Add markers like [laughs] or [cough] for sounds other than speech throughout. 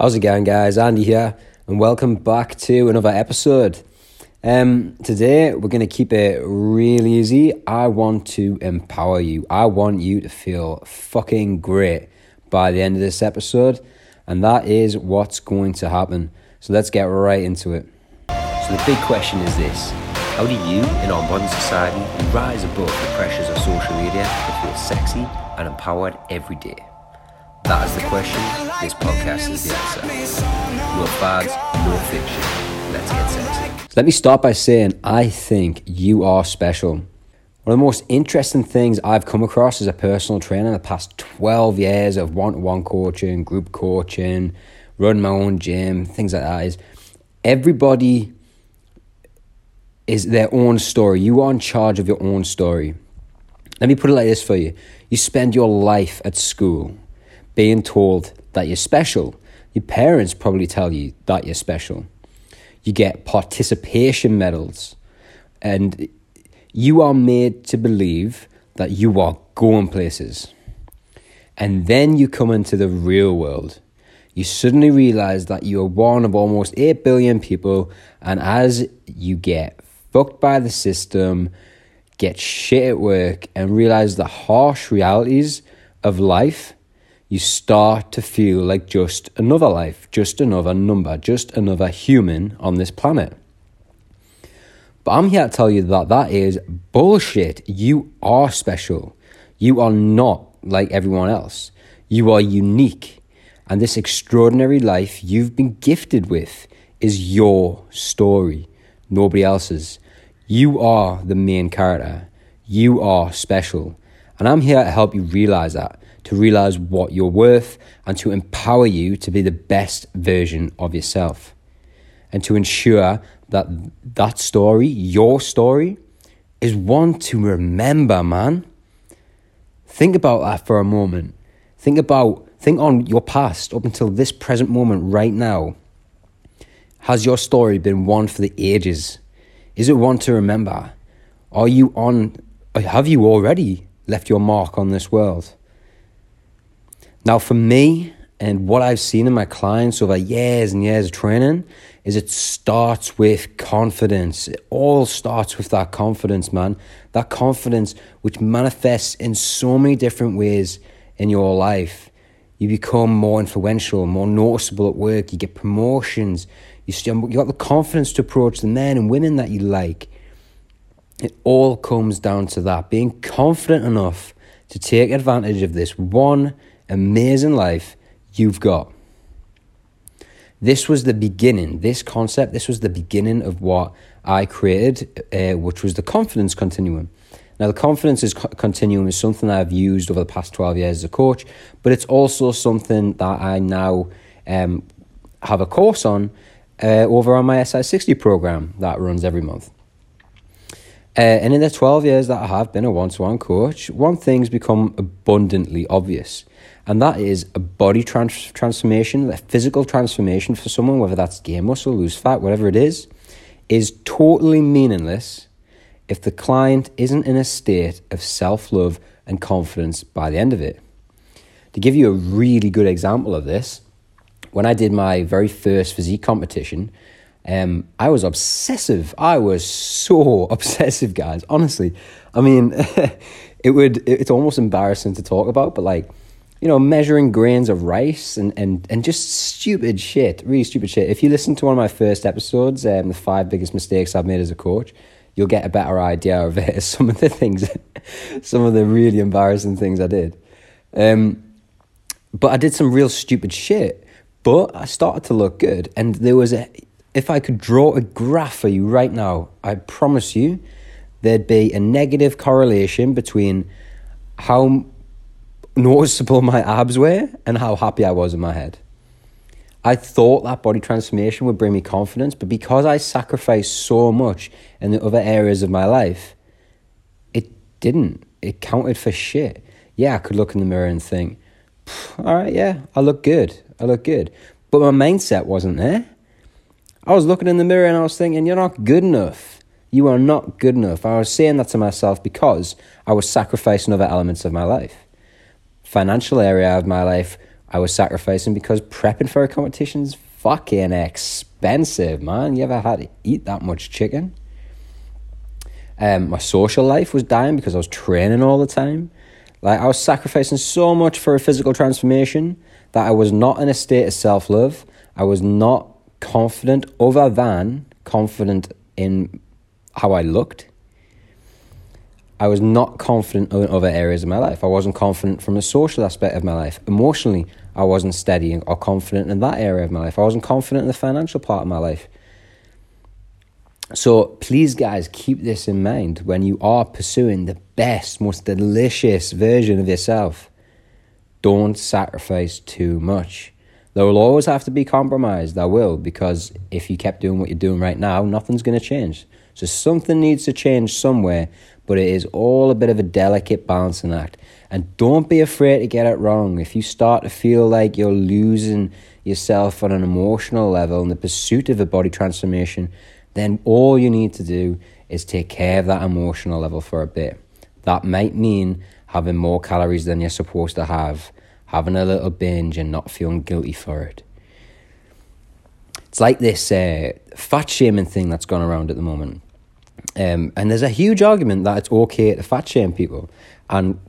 How's it going, guys? Andy here, and welcome back to another episode. Um, today, we're going to keep it real easy. I want to empower you. I want you to feel fucking great by the end of this episode, and that is what's going to happen. So let's get right into it. So the big question is this How do you, in our modern society, rise above the pressures of social media to feel sexy and empowered every day? That is the question. This podcast is the answer. No fads, no fiction. Let's get sexy. Let me start by saying I think you are special. One of the most interesting things I've come across as a personal trainer in the past 12 years of one to one coaching, group coaching, running my own gym, things like that is everybody is their own story. You are in charge of your own story. Let me put it like this for you you spend your life at school being told that you're special. Your parents probably tell you that you're special. You get participation medals, and you are made to believe that you are going places. And then you come into the real world. You suddenly realize that you are one of almost 8 billion people, and as you get fucked by the system, get shit at work, and realize the harsh realities of life, you start to feel like just another life, just another number, just another human on this planet. But I'm here to tell you that that is bullshit. You are special. You are not like everyone else. You are unique. And this extraordinary life you've been gifted with is your story, nobody else's. You are the main character. You are special. And I'm here to help you realize that, to realize what you're worth, and to empower you to be the best version of yourself. And to ensure that that story, your story, is one to remember, man. Think about that for a moment. Think about, think on your past up until this present moment right now. Has your story been one for the ages? Is it one to remember? Are you on, have you already left your mark on this world? Now, for me, and what I've seen in my clients over years and years of training is it starts with confidence. It all starts with that confidence, man. That confidence which manifests in so many different ways in your life. You become more influential, more noticeable at work. You get promotions. You, you got the confidence to approach the men and women that you like. It all comes down to that being confident enough to take advantage of this one amazing life you've got. This was the beginning, this concept, this was the beginning of what I created, uh, which was the confidence continuum. Now, the confidence is continuum is something I've used over the past 12 years as a coach, but it's also something that I now um, have a course on uh, over on my SI60 program that runs every month. Uh, and in the 12 years that I have been a one to one coach, one thing's become abundantly obvious and that is a body trans- transformation, a physical transformation for someone, whether that's gain muscle, lose fat, whatever it is, is totally meaningless if the client isn't in a state of self love and confidence by the end of it. To give you a really good example of this, when I did my very first physique competition, um, I was obsessive. I was so [laughs] obsessive, guys. Honestly, I mean, [laughs] it would. It's almost embarrassing to talk about, but like, you know, measuring grains of rice and, and, and just stupid shit, really stupid shit. If you listen to one of my first episodes, um, the five biggest mistakes I've made as a coach, you'll get a better idea of it, [laughs] some of the things, some of the really embarrassing things I did. Um, but I did some real stupid shit. But I started to look good, and there was a. If I could draw a graph for you right now, I promise you, there'd be a negative correlation between how noticeable my abs were and how happy I was in my head. I thought that body transformation would bring me confidence, but because I sacrificed so much in the other areas of my life, it didn't. It counted for shit. Yeah, I could look in the mirror and think, all right, yeah, I look good. I look good. But my mindset wasn't there. I was looking in the mirror and I was thinking, you're not good enough. You are not good enough. I was saying that to myself because I was sacrificing other elements of my life financial area of my life, I was sacrificing because prepping for a competition is fucking expensive, man. You ever had to eat that much chicken? Um, my social life was dying because I was training all the time. Like I was sacrificing so much for a physical transformation that I was not in a state of self love. I was not confident, other than confident in how I looked. I was not confident in other areas of my life. I wasn't confident from a social aspect of my life. Emotionally, I wasn't steady or confident in that area of my life. I wasn't confident in the financial part of my life. So please, guys, keep this in mind when you are pursuing the best, most delicious version of yourself. Don't sacrifice too much. There will always have to be compromise. There will, because if you kept doing what you're doing right now, nothing's going to change. So something needs to change somewhere, but it is all a bit of a delicate balancing act. And don't be afraid to get it wrong. If you start to feel like you're losing yourself on an emotional level in the pursuit of a body transformation, then all you need to do is take care of that emotional level for a bit. That might mean having more calories than you're supposed to have, having a little binge and not feeling guilty for it. It's like this uh, fat shaming thing that's gone around at the moment. Um, and there's a huge argument that it's okay to fat shame people. And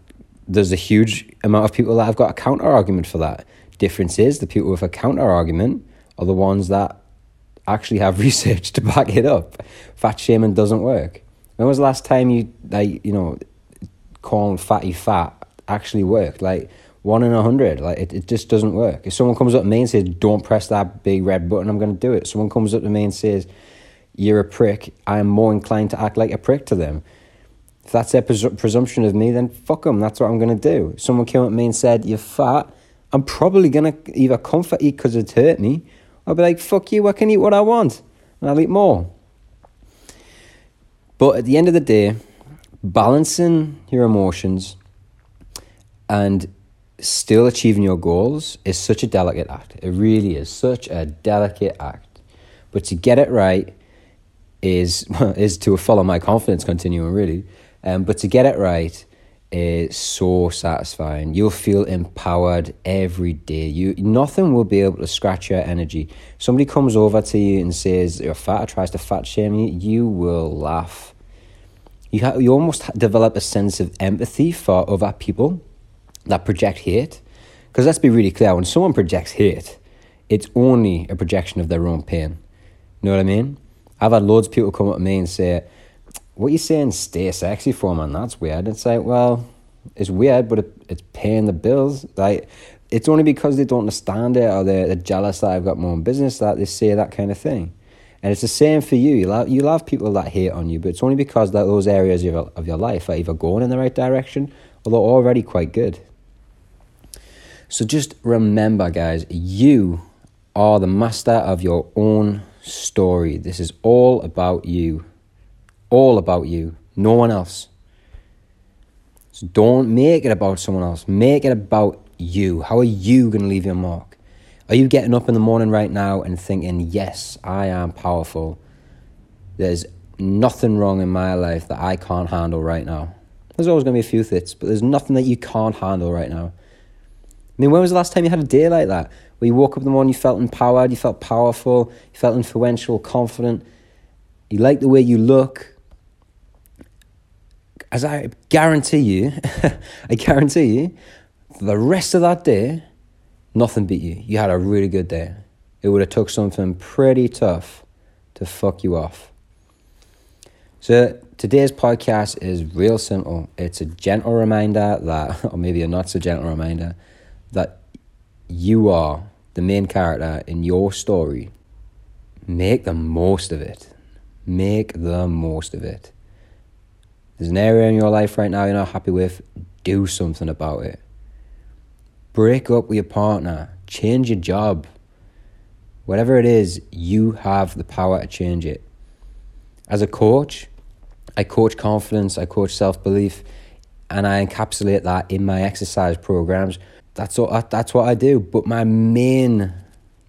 there's a huge amount of people that have got a counter argument for that. Difference is the people with a counter argument are the ones that actually have [laughs] research to back it up. Fat shaming doesn't work. When was the last time you like you know calling fatty fat actually worked? Like one in a hundred. Like it, it just doesn't work. If someone comes up to me and says, Don't press that big red button, I'm gonna do it. Someone comes up to me and says, You're a prick, I'm more inclined to act like a prick to them. If that's their pres- presumption of me, then fuck them. That's what I'm gonna do. If someone came up to me and said, You're fat, I'm probably gonna either comfort eat because it's hurt me I'll be like, fuck you, I can eat what I want. And I'll eat more. But at the end of the day, balancing your emotions and still achieving your goals is such a delicate act. It really is such a delicate act. But to get it right is [laughs] is to follow my confidence continuum really. Um, but to get it right is so satisfying. You'll feel empowered every day. You nothing will be able to scratch your energy. Somebody comes over to you and says you're fat or tries to fat shame you, you will laugh. You ha- you almost develop a sense of empathy for other people that project hate. Because let's be really clear, when someone projects hate, it's only a projection of their own pain. You know what I mean? I've had loads of people come up to me and say, what are you saying stay sexy for, man? That's weird. It's like, well, it's weird, but it, it's paying the bills. Like, it's only because they don't understand it or they're, they're jealous that I've got my own business that they say that kind of thing. And it's the same for you. You love, you love people that hate on you, but it's only because that those areas of your, of your life are either going in the right direction or they're already quite good. So just remember, guys, you are the master of your own story. This is all about you all about you, no one else. So don't make it about someone else. Make it about you. How are you going to leave your mark? Are you getting up in the morning right now and thinking, yes, I am powerful? There's nothing wrong in my life that I can't handle right now. There's always going to be a few thits, but there's nothing that you can't handle right now. I mean, when was the last time you had a day like that? Where you woke up in the morning, you felt empowered, you felt powerful, you felt influential, confident, you like the way you look, as I guarantee you, [laughs] I guarantee you, for the rest of that day, nothing beat you. You had a really good day. It would have took something pretty tough to fuck you off. So today's podcast is real simple. It's a gentle reminder that, [laughs] or maybe a not so gentle reminder, that you are the main character in your story. Make the most of it. Make the most of it there's an area in your life right now you're not happy with, do something about it. Break up with your partner, change your job. Whatever it is, you have the power to change it. As a coach, I coach confidence, I coach self belief, and I encapsulate that in my exercise programs. That's what that's what I do. But my main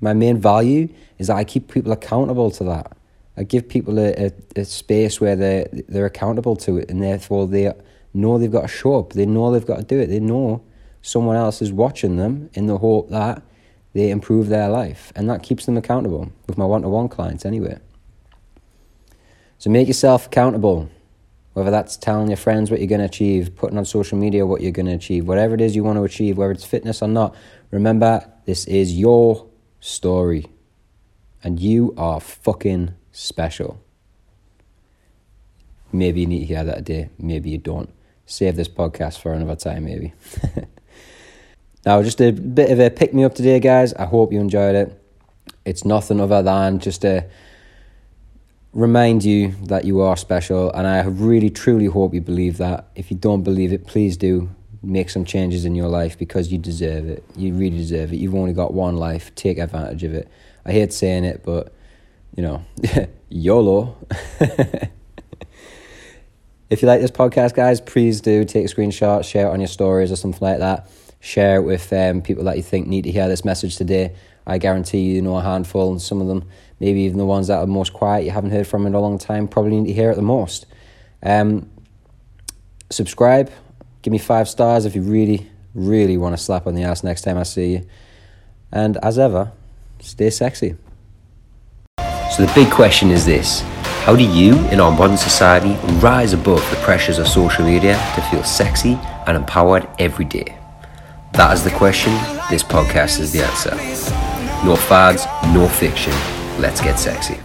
my main value is that I keep people accountable to that. I give people a, a, a space where they're, they're accountable to it and therefore they know they've got to show up. They know they've got to do it. They know someone else is watching them in the hope that they improve their life. And that keeps them accountable with my one to one clients anyway. So make yourself accountable, whether that's telling your friends what you're going to achieve, putting on social media what you're going to achieve, whatever it is you want to achieve, whether it's fitness or not. Remember, this is your story. And you are fucking special. Maybe you need to hear that today, maybe you don't. Save this podcast for another time, maybe. [laughs] now, just a bit of a pick me up today, guys. I hope you enjoyed it. It's nothing other than just a remind you that you are special, and I really truly hope you believe that. If you don't believe it, please do make some changes in your life because you deserve it. You really deserve it. You've only got one life. Take advantage of it. I hate saying it, but you know, [laughs] YOLO. [laughs] if you like this podcast, guys, please do take a screenshot, share it on your stories or something like that. Share it with um, people that you think need to hear this message today. I guarantee you you know a handful, and some of them, maybe even the ones that are most quiet, you haven't heard from in a long time, probably need to hear it the most. Um, subscribe, give me five stars if you really, really want to slap on the ass next time I see you. And as ever, stay sexy. So the big question is this How do you, in our modern society, rise above the pressures of social media to feel sexy and empowered every day? That is the question. This podcast is the answer. No fads, no fiction. Let's get sexy.